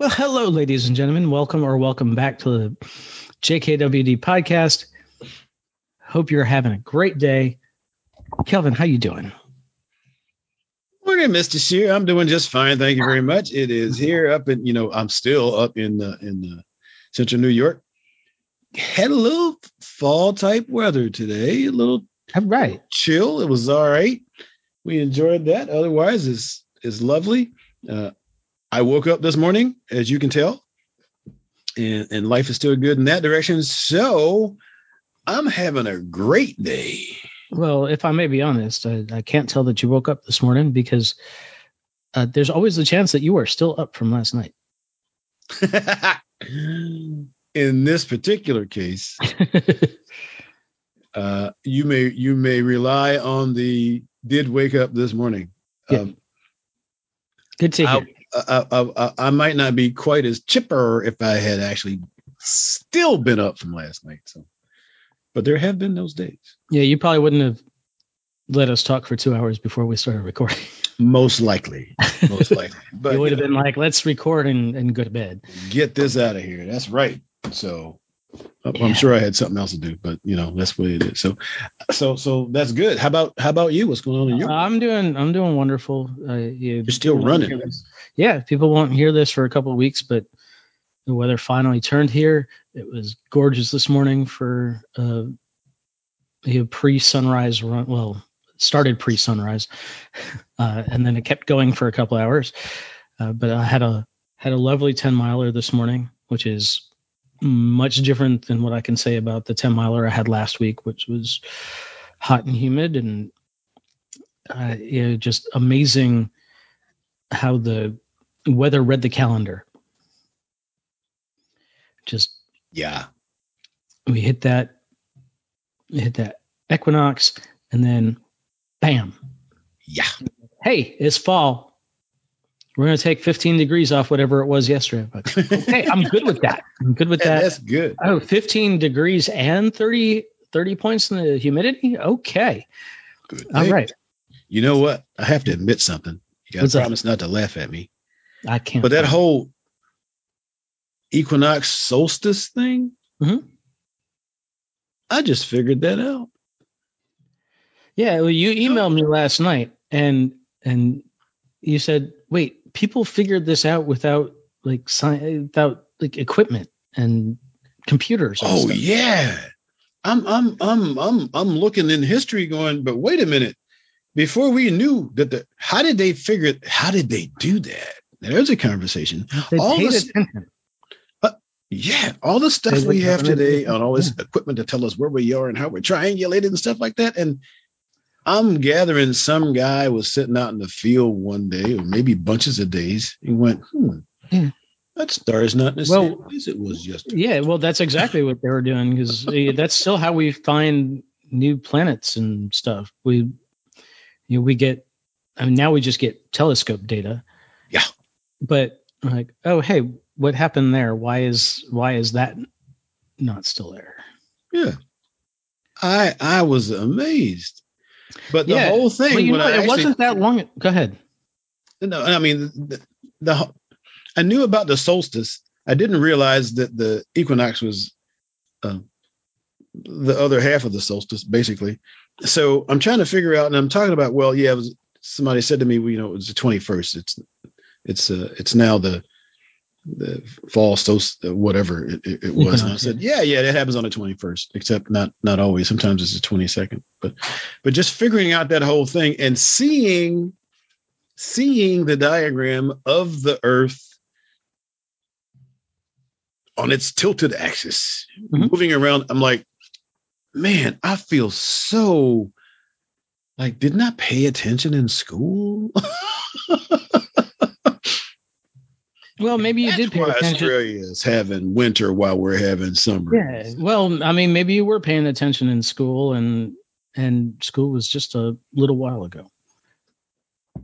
Well, hello, ladies and gentlemen. Welcome or welcome back to the JKWD podcast. Hope you're having a great day. Kelvin, how you doing? Morning, Mr. Shear. I'm doing just fine. Thank you very much. It is here up in, you know, I'm still up in uh, in uh, central New York. Had a little fall type weather today, a little All right. chill. It was all right. We enjoyed that. Otherwise, it's it's lovely. Uh, I woke up this morning, as you can tell, and, and life is still good in that direction. So I'm having a great day. Well, if I may be honest, I, I can't tell that you woke up this morning because uh, there's always the chance that you are still up from last night. in this particular case, uh, you may you may rely on the did wake up this morning. Yeah. Um, Good to hear. I, I, I, I might not be quite as chipper if I had actually still been up from last night. So, but there have been those days. Yeah, you probably wouldn't have let us talk for two hours before we started recording. Most likely, most likely. But you would you have been like, let's record and, and go to bed. get this out of here. That's right. So. I'm sure I had something else to do, but you know that's what it is. So, so, so that's good. How about how about you? What's going on in your? I'm doing I'm doing wonderful. Uh, you, You're still running. Yeah, people won't hear this for a couple of weeks, but the weather finally turned here. It was gorgeous this morning for uh, a pre-sunrise run. Well, started pre-sunrise, uh, and then it kept going for a couple hours. Uh, but I had a had a lovely ten miler this morning, which is much different than what I can say about the ten miler I had last week, which was hot and humid and uh, you know, just amazing how the weather read the calendar. Just Yeah, we hit that, we hit that equinox, and then, bam! yeah. Hey, it's fall. We're gonna take 15 degrees off whatever it was yesterday. But okay, I'm good with that. I'm good with Yeah, that. that's good. Oh, 15 degrees and 30 30 points in the humidity. Okay, Good. all Hey, right. You know what? I have to admit something. You got to promise not to laugh at me. I can't. But that whole equinox solstice thing, Mhm. I just figured that out. Yeah, well, you emailed me last night, and and you said, "Wait, people figured this out without like sci- without like equipment and computers." And Oh stuff. yeah. I'm I'm I'm I'm I'm looking in history going, but wait a minute. Before we knew that the how did they figure it? How did they do that? Now, there's a conversation. they all paid this- attention. Uh, yeah, all the stuff They we have today on all this equipment to tell us where we are and how we're triangulated and stuff like that. And I'm gathering some guy was sitting out in the field one day, or maybe bunches of days. He went, hmm, Yeah. that star is not in the Well- same place it was yesterday. Yeah, well, that's exactly what they were doing because that's still how we find new planets and stuff. We, you know, we get. I mean, now we just get telescope data. Yeah. But like, oh, hey, what happened there? Why is why is that not still there? Yeah. I I was amazed. But the Yeah, whole thing, well, you know, it actually- wasn't that long. Go ahead. No, I mean the, the I knew about the solstice. I didn't realize that the equinox was uh, the other half of the solstice, basically. So I'm trying to figure out, and I'm talking about. Well, yeah, was, somebody said to me, well, you know, it was the 21st. It's it's uh, it's now the the fall solstice, whatever it, it, it was. And I said, yeah, yeah, that happens on the 21st, except not not always. Sometimes it's the 22nd. But but just figuring out that whole thing and seeing seeing the diagram of the earth on its tilted axis Mhm. moving around i'm like man i feel so like didn't i pay attention in school Well, maybe you That's did pay why attention. australia is having winter while we're having summer Yeah. Well, I mean, maybe you were paying attention in school, and and school was just a little while ago. A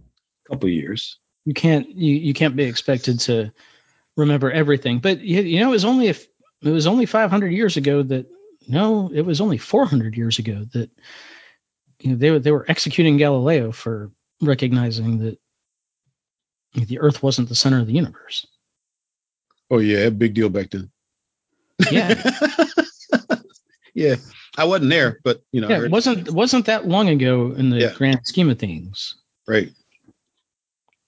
couple years You can't you you can't be expected to remember everything. But you, you know, it was only if it was only 500 years ago that no, it was only 400 years ago that you know they were they were executing Galileo for recognizing that the Earth wasn't the center of the universe. Oh yeah, big deal back then. Yeah. yeah. I wasn't there, but you know, yeah, it wasn't wasn't that long ago in the Yeah. grand scheme of things. right.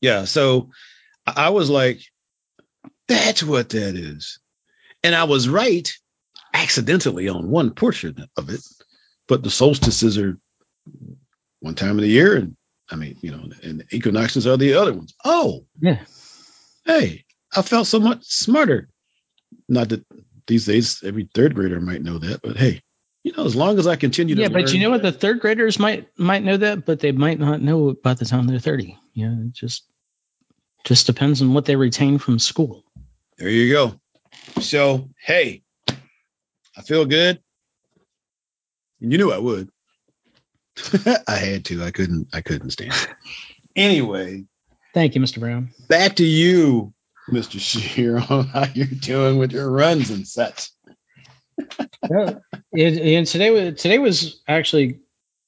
Yeah. So I I was like, that's what that is. And I was right accidentally on one portion of it, but the solstices are one time of the year. And I mean, you know, and the equinoxes are the other ones. Oh, Yeah. hey, I felt so much smarter. Not that these days every third grader might know that, but hey, you know, as long as I continue to Yeah, but you know what? The third graders might might know that, but they might not know by the time they're thirty. Yeah, it just just depends on what they retain from school. There you go. So, hey, I feel good. You knew I would. I had to. I couldn't. I couldn't stand it. Anyway, Thank you, Mr. Brown. back to you, Mr. Shear, on how you're doing with your runs and such. Yeah, and, and today was today was actually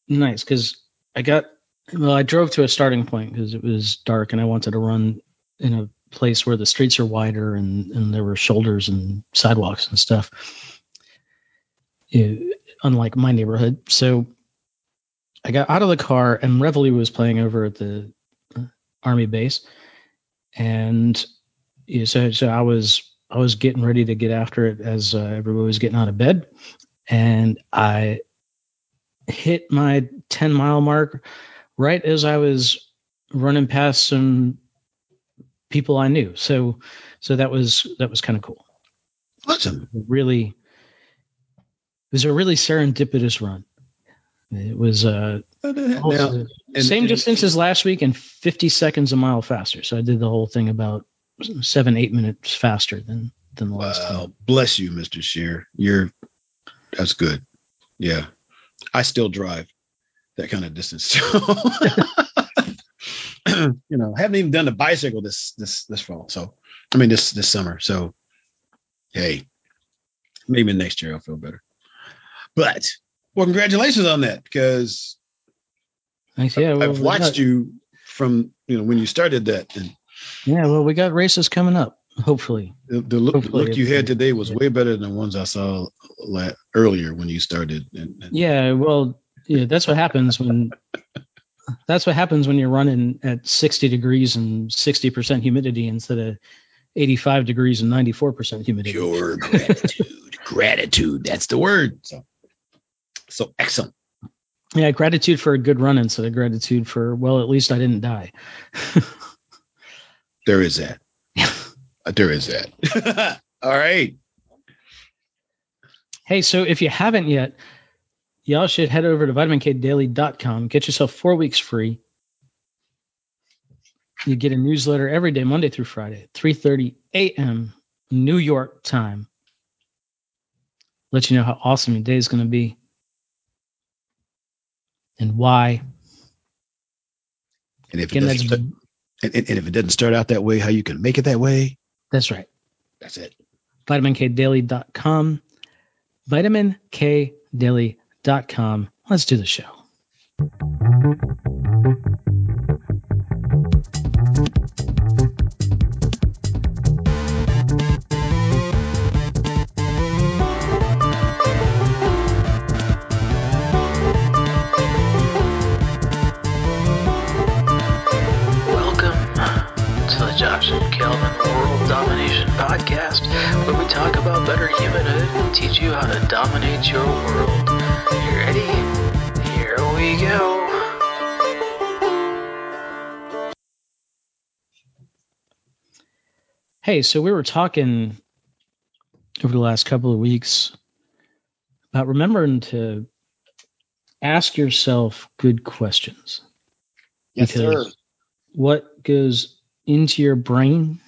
nice because I got well. I drove to a starting point because it was dark and I wanted to run in a place where the streets are wider and and there were shoulders and sidewalks and stuff. Yeah, unlike my neighborhood, so I got out of the car and Reveille was playing over at the uh, army base, and yeah, so so I was I was getting ready to get after it as uh, everybody was getting out of bed, and I hit my 10 mile mark right as I was running past some people I knew. So so that was that was kind of cool. Awesome. Really it was a really serendipitous run. It was uh Now, also and- same and- distance as last week and 50 seconds a mile faster. So I did the whole thing about seven, eight minutes faster than than the last Wow, time. bless you, Mr. Shear. You're that's good. Yeah. I still drive that kind of distance. you know, haven't even done the bicycle this this this fall. So I mean this this summer. So hey, maybe next year I'll feel better. But well, congratulations on that because Thanks. Yeah, well, I've watched got- you from you know when you started that and Yeah, well, we got races coming up. Hopefully, the, the look, the look you had today was yeah. way better than the ones I saw la- earlier when you started. And, and yeah. Well, yeah, that's what happens when. That's what happens when you're running at 60 degrees and 60% humidity instead of 85 degrees and 94% humidity. pure gratitude. gratitude. That's the word. So, so excellent. Yeah, gratitude for a good run instead of gratitude for well, at least I didn't die. There is that. Uh, there is that. All right. Hey, so if you haven't yet, y'all should head over to vitaminkdaily.com. Get yourself four weeks free. You get a newsletter every day, Monday through Friday, 3:30 a.m. New York time. Let you know how awesome your day is going to be and why. And if, it Again, doesn't, and, and if it doesn't start out that way, how you can make it that way, that's right. that's it. vitaminkdaily.com. vitaminkdaily.com. Let's do the show. About better humanhood and teach you how to dominate your world. You ready? Here we go. Hey, so we were talking over the last couple of weeks about remembering to ask yourself good questions. Yes, Because sir. What goes into your brain,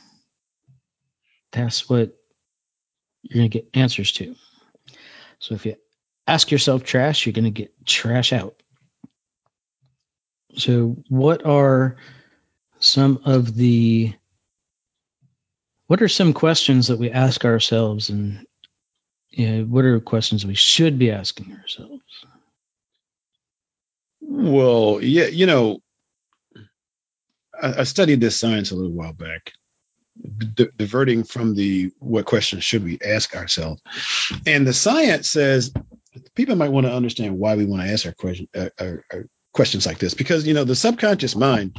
that's what you're going to get answers to. So if you ask yourself trash, you're going to get trash out. So, what are some of the what are some questions that we ask ourselves and you know, what are questions we should be asking ourselves Well, yeah, you know, I, I studied this science a little while back, d- diverting from the what questions should we ask ourselves. And the science says people might want to understand why we want to ask our question uh, our, our questions like this because you know the subconscious mind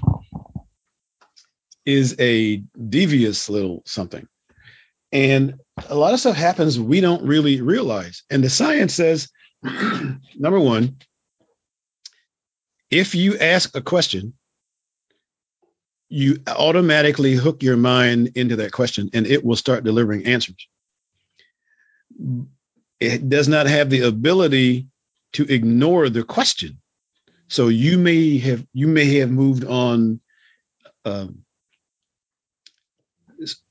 is a devious little something. And a lot of stuff happens we don't really realize. And the science says number one, if you ask a question, you automatically hook your mind into that question and it will start delivering answers. It does not have the ability to ignore the question. So you may have you may have moved on um,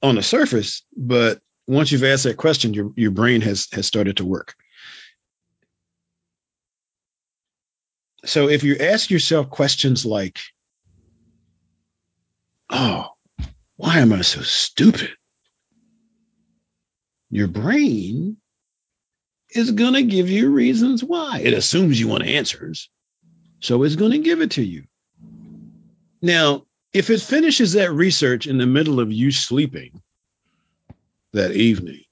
on the surface, but once you've asked that question, your your brain has has started to work. So if you ask yourself questions like, "Oh, why am I so stupid?" Your brain is going to give you reasons why. It assumes you want answers, so it's going to give it to you. Now, if it finishes that research in the middle of you sleeping that evening,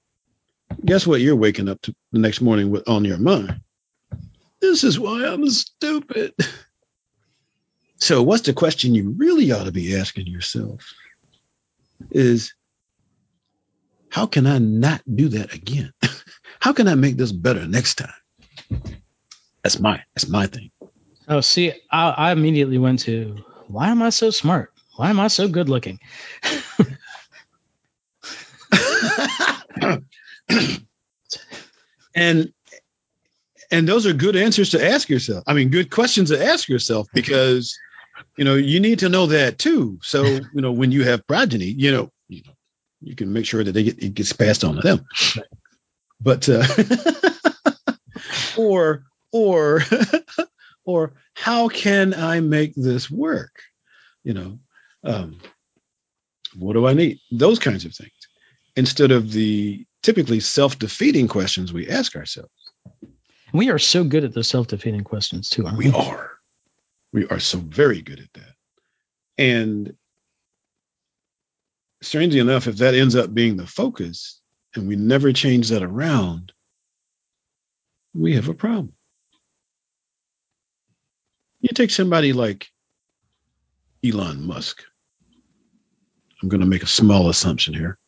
guess what you're waking up to the next morning with on your mind? This is why I'm stupid. So, what's the question you really ought to be asking yourself? Is how can I not do that again? how can I make this better next time? That's my that's my thing. Oh, see, I, I immediately went to why am I so smart? Why am I so good looking? and and those are good answers to ask yourself. I mean, good questions to ask yourself because you know you need to know that too. So you know when you have progeny, you know you, know, you can make sure that they get it gets passed on to them. But uh, or or or how can I make this work? You know, um, what do I need? Those kinds of things instead of the typically self-defeating questions we ask ourselves. We are so good at the self-defeating questions too, aren't we? We are. We are so very good at that. And strangely enough, if that ends up being the focus and we never change that around, we have a problem. You take somebody like Elon Musk. I'm going to make a small assumption here.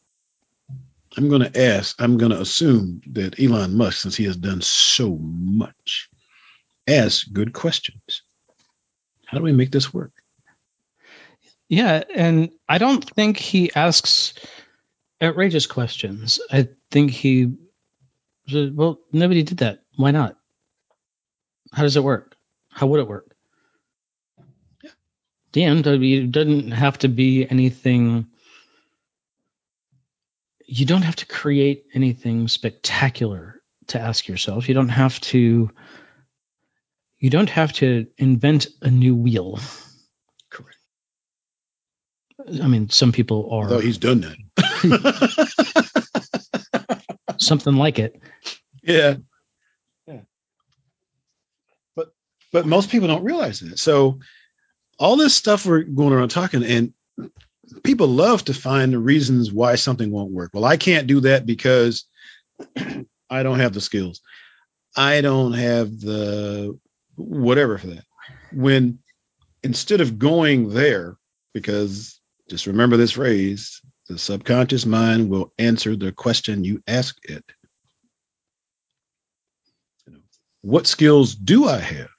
I'm going to ask, I'm going to assume that Elon Musk, since he has done so much, asks good questions. How do we make this work? Yeah, and I don't think he asks outrageous questions. I think he, well, nobody did that. Why not? How does it work? How would it work? Yeah. damned. it doesn't have to be anything. You don't have to create anything spectacular to ask yourself. You don't have to. You don't have to invent a new wheel. Correct. I mean, some people are. Although he's done that. something like it. Yeah. Yeah. But but most people don't realize that. So all this stuff we're going around talking, and people love to find the reasons why something won't work. Well, I can't do that because I don't have the skills. I don't have the whatever for that. When instead of going there, because just remember this phrase, the subconscious mind will answer the question you ask it. What skills do I have?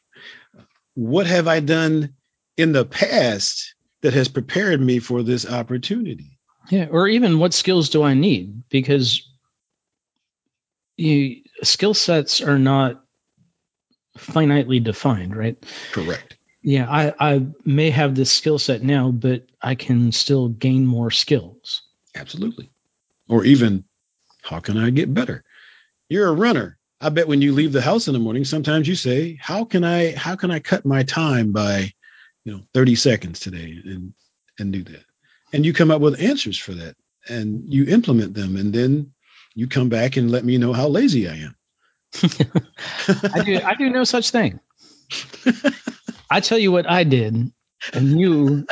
What have I done in the past that has prepared me for this opportunity. Yeah, or even what skills do I need? Because you, skill sets are not finitely defined, right? Correct. Yeah, I, I may have this skill set now, but I can still gain more skills. Absolutely. Or even, how can I get better? You're a runner. I bet when you leave the house in the morning, sometimes you say, "How can I? How can I cut my time by you know 30 seconds today and and do that and you come up with answers for that and you implement them and then you come back and let me know how lazy i am i do i do no such thing i tell you what i did and you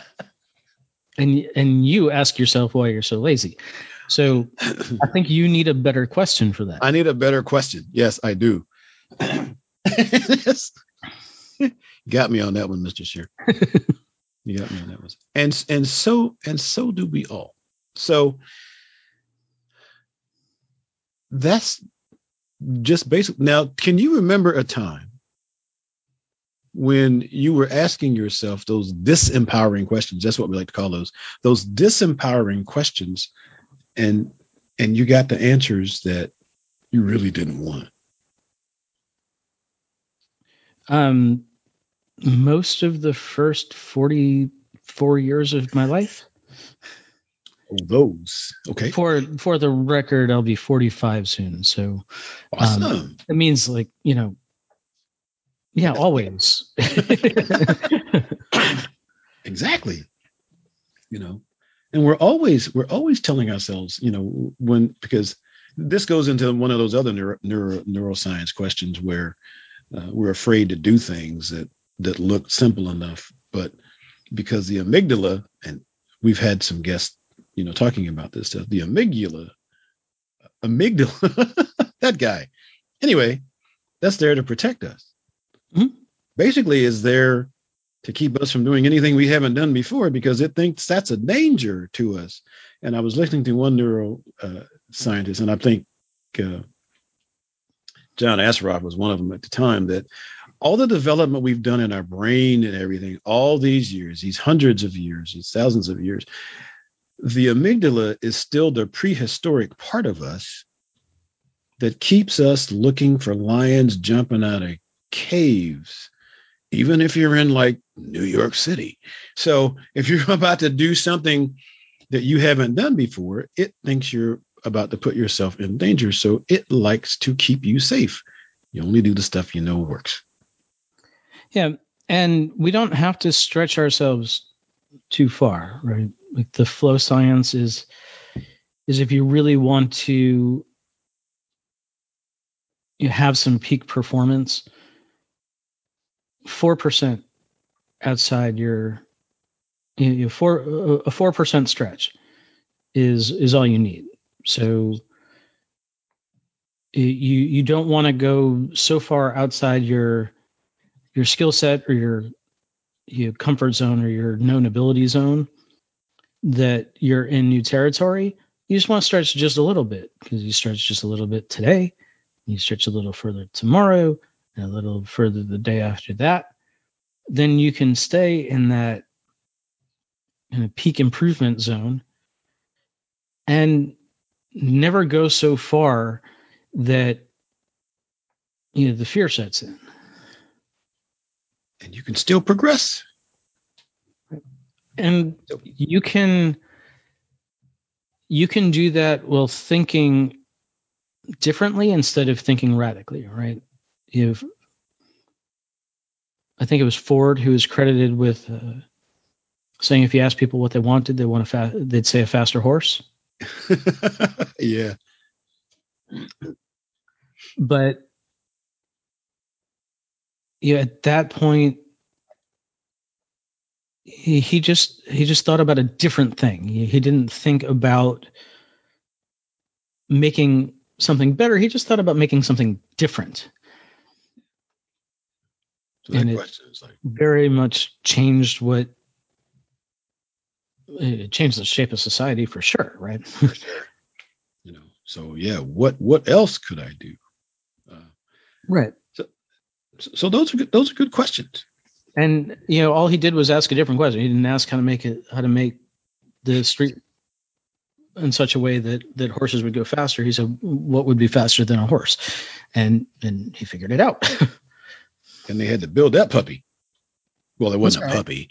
and and you ask yourself why you're so lazy. So I think you need a better question for that. I need a better question. Yes, I do. got me on that one, Mr. Shear. you got me on that one. And and so and so do we all. So that's just basic. Now, can you remember a time when you were asking yourself those disempowering questions? That's what we like to call those. Those disempowering questions, and and you got the answers that you really didn't want. Um, most of the first forty-four years of my life. Those okay. For for the record, I'll be forty-five soon. So, awesome. Um, it means like you know, yeah, always. exactly. You know, and we're always we're always telling ourselves, you know, when because this goes into one of those other neuro, neuro neuroscience questions where uh, we're afraid to do things that that look simple enough, but because the amygdala and we've had some guests, you know, talking about this stuff, the amygdala, amygdala, that guy. Anyway, that's there to protect us. Mhm. Basically, is there to keep us from doing anything we haven't done before because it thinks that's a danger to us. And I was listening to one neuro uh, scientist, and I think uh, John Assaraf was one of them at the time, that all the development we've done in our brain and everything, all these years, these hundreds of years, these thousands of years, the amygdala is still the prehistoric part of us that keeps us looking for lions jumping out of caves, even if you're in like New York City. So if you're about to do something that you haven't done before, it thinks you're about to put yourself in danger. So it likes to keep you safe. You only do the stuff you know works. Yeah, and we don't have to stretch ourselves too far, right? Like the flow science is is if you really want to you have some peak performance, four percent outside your you know, four a four percent stretch is is all you need. So you you don't want to go so far outside your your skill set or your your comfort zone or your known ability zone that you're in new territory. You just want to stretch just a little bit because you stretch just a little bit today, you stretch a little further tomorrow, and a little further the day after that. Then you can stay in that in a peak improvement zone and never go so far that you know the fear sets in. And you can still progress. And you can you can do that while thinking differently instead of thinking radically right you've i think it was ford who was credited with uh, saying if you ask people what they wanted they want a fa- they'd say a faster horse yeah. but yeah at that point he, he just he just thought about a different thing. He, he didn't think about making something better. He just thought about making something different. So And it- like, very much changed what it changed the shape of society for sure right? You know, so yeah, what what else could I do? Uh, right. so, so those are good, those are good questions. And you know all he did was ask a different question he didn't ask how to make it how to make the street in such a way that that horses would go faster he said what would be faster than a horse and and he figured it out And they had to build that puppy. Well, it wasn't That's a puppy.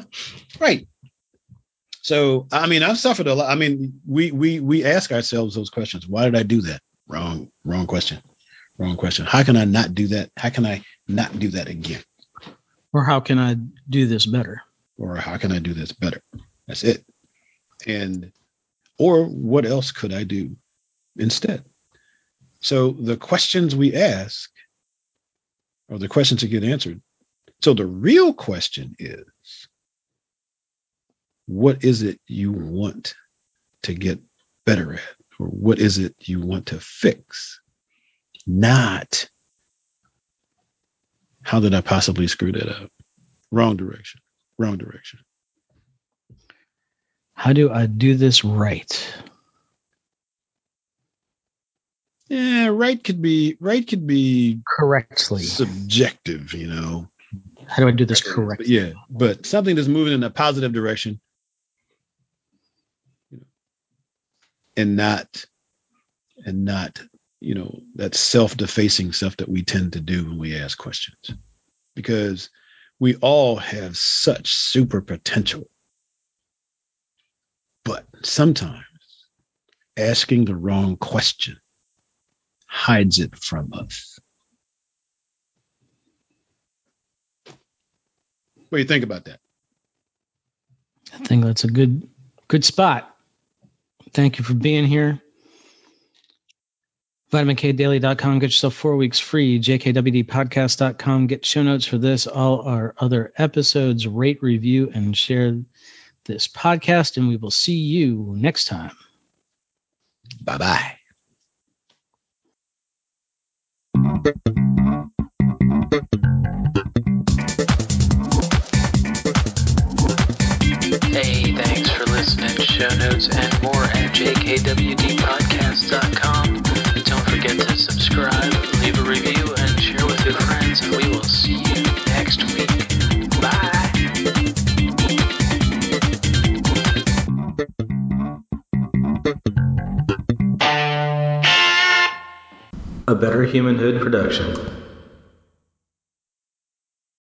right. So I mean, I've suffered a lot. I mean, we we we ask ourselves those questions. Why did I do that? Wrong, wrong question. Wrong question. How can I not do that? How can I not do that again? or how can i do this better Or how can I do this better? That's it. And or what else could I do instead? So the questions we ask are the questions that get answered. So the real question is what is it you want to get better at? Or what is it you want to fix? Not how did I possibly screw that up? Wrong direction. Wrong direction. How do I do this right? Yeah, right could be right could be Correctly. subjective, you know. How do I do this correctly? yeah, but something that's moving in a positive direction, you know, and not and not you know that self-defacing stuff that we tend to do when we ask questions, because we all have such super potential, but sometimes asking the wrong question hides it from us. What do you think about that? I think that's a good good spot. Thank you for being here. VitaminKDaily.com. Get yourself four weeks free. JKWDpodcast.com. Get show notes for this, all our other episodes. Rate, review, and share this podcast. And we will see you next time. Bye bye. Hey, thanks for listening. Show notes and more at jkwdpodcast.com. Subscribe, leave a review, and share with your friends. And we will see you next week. Bye. A Better Humanhood production.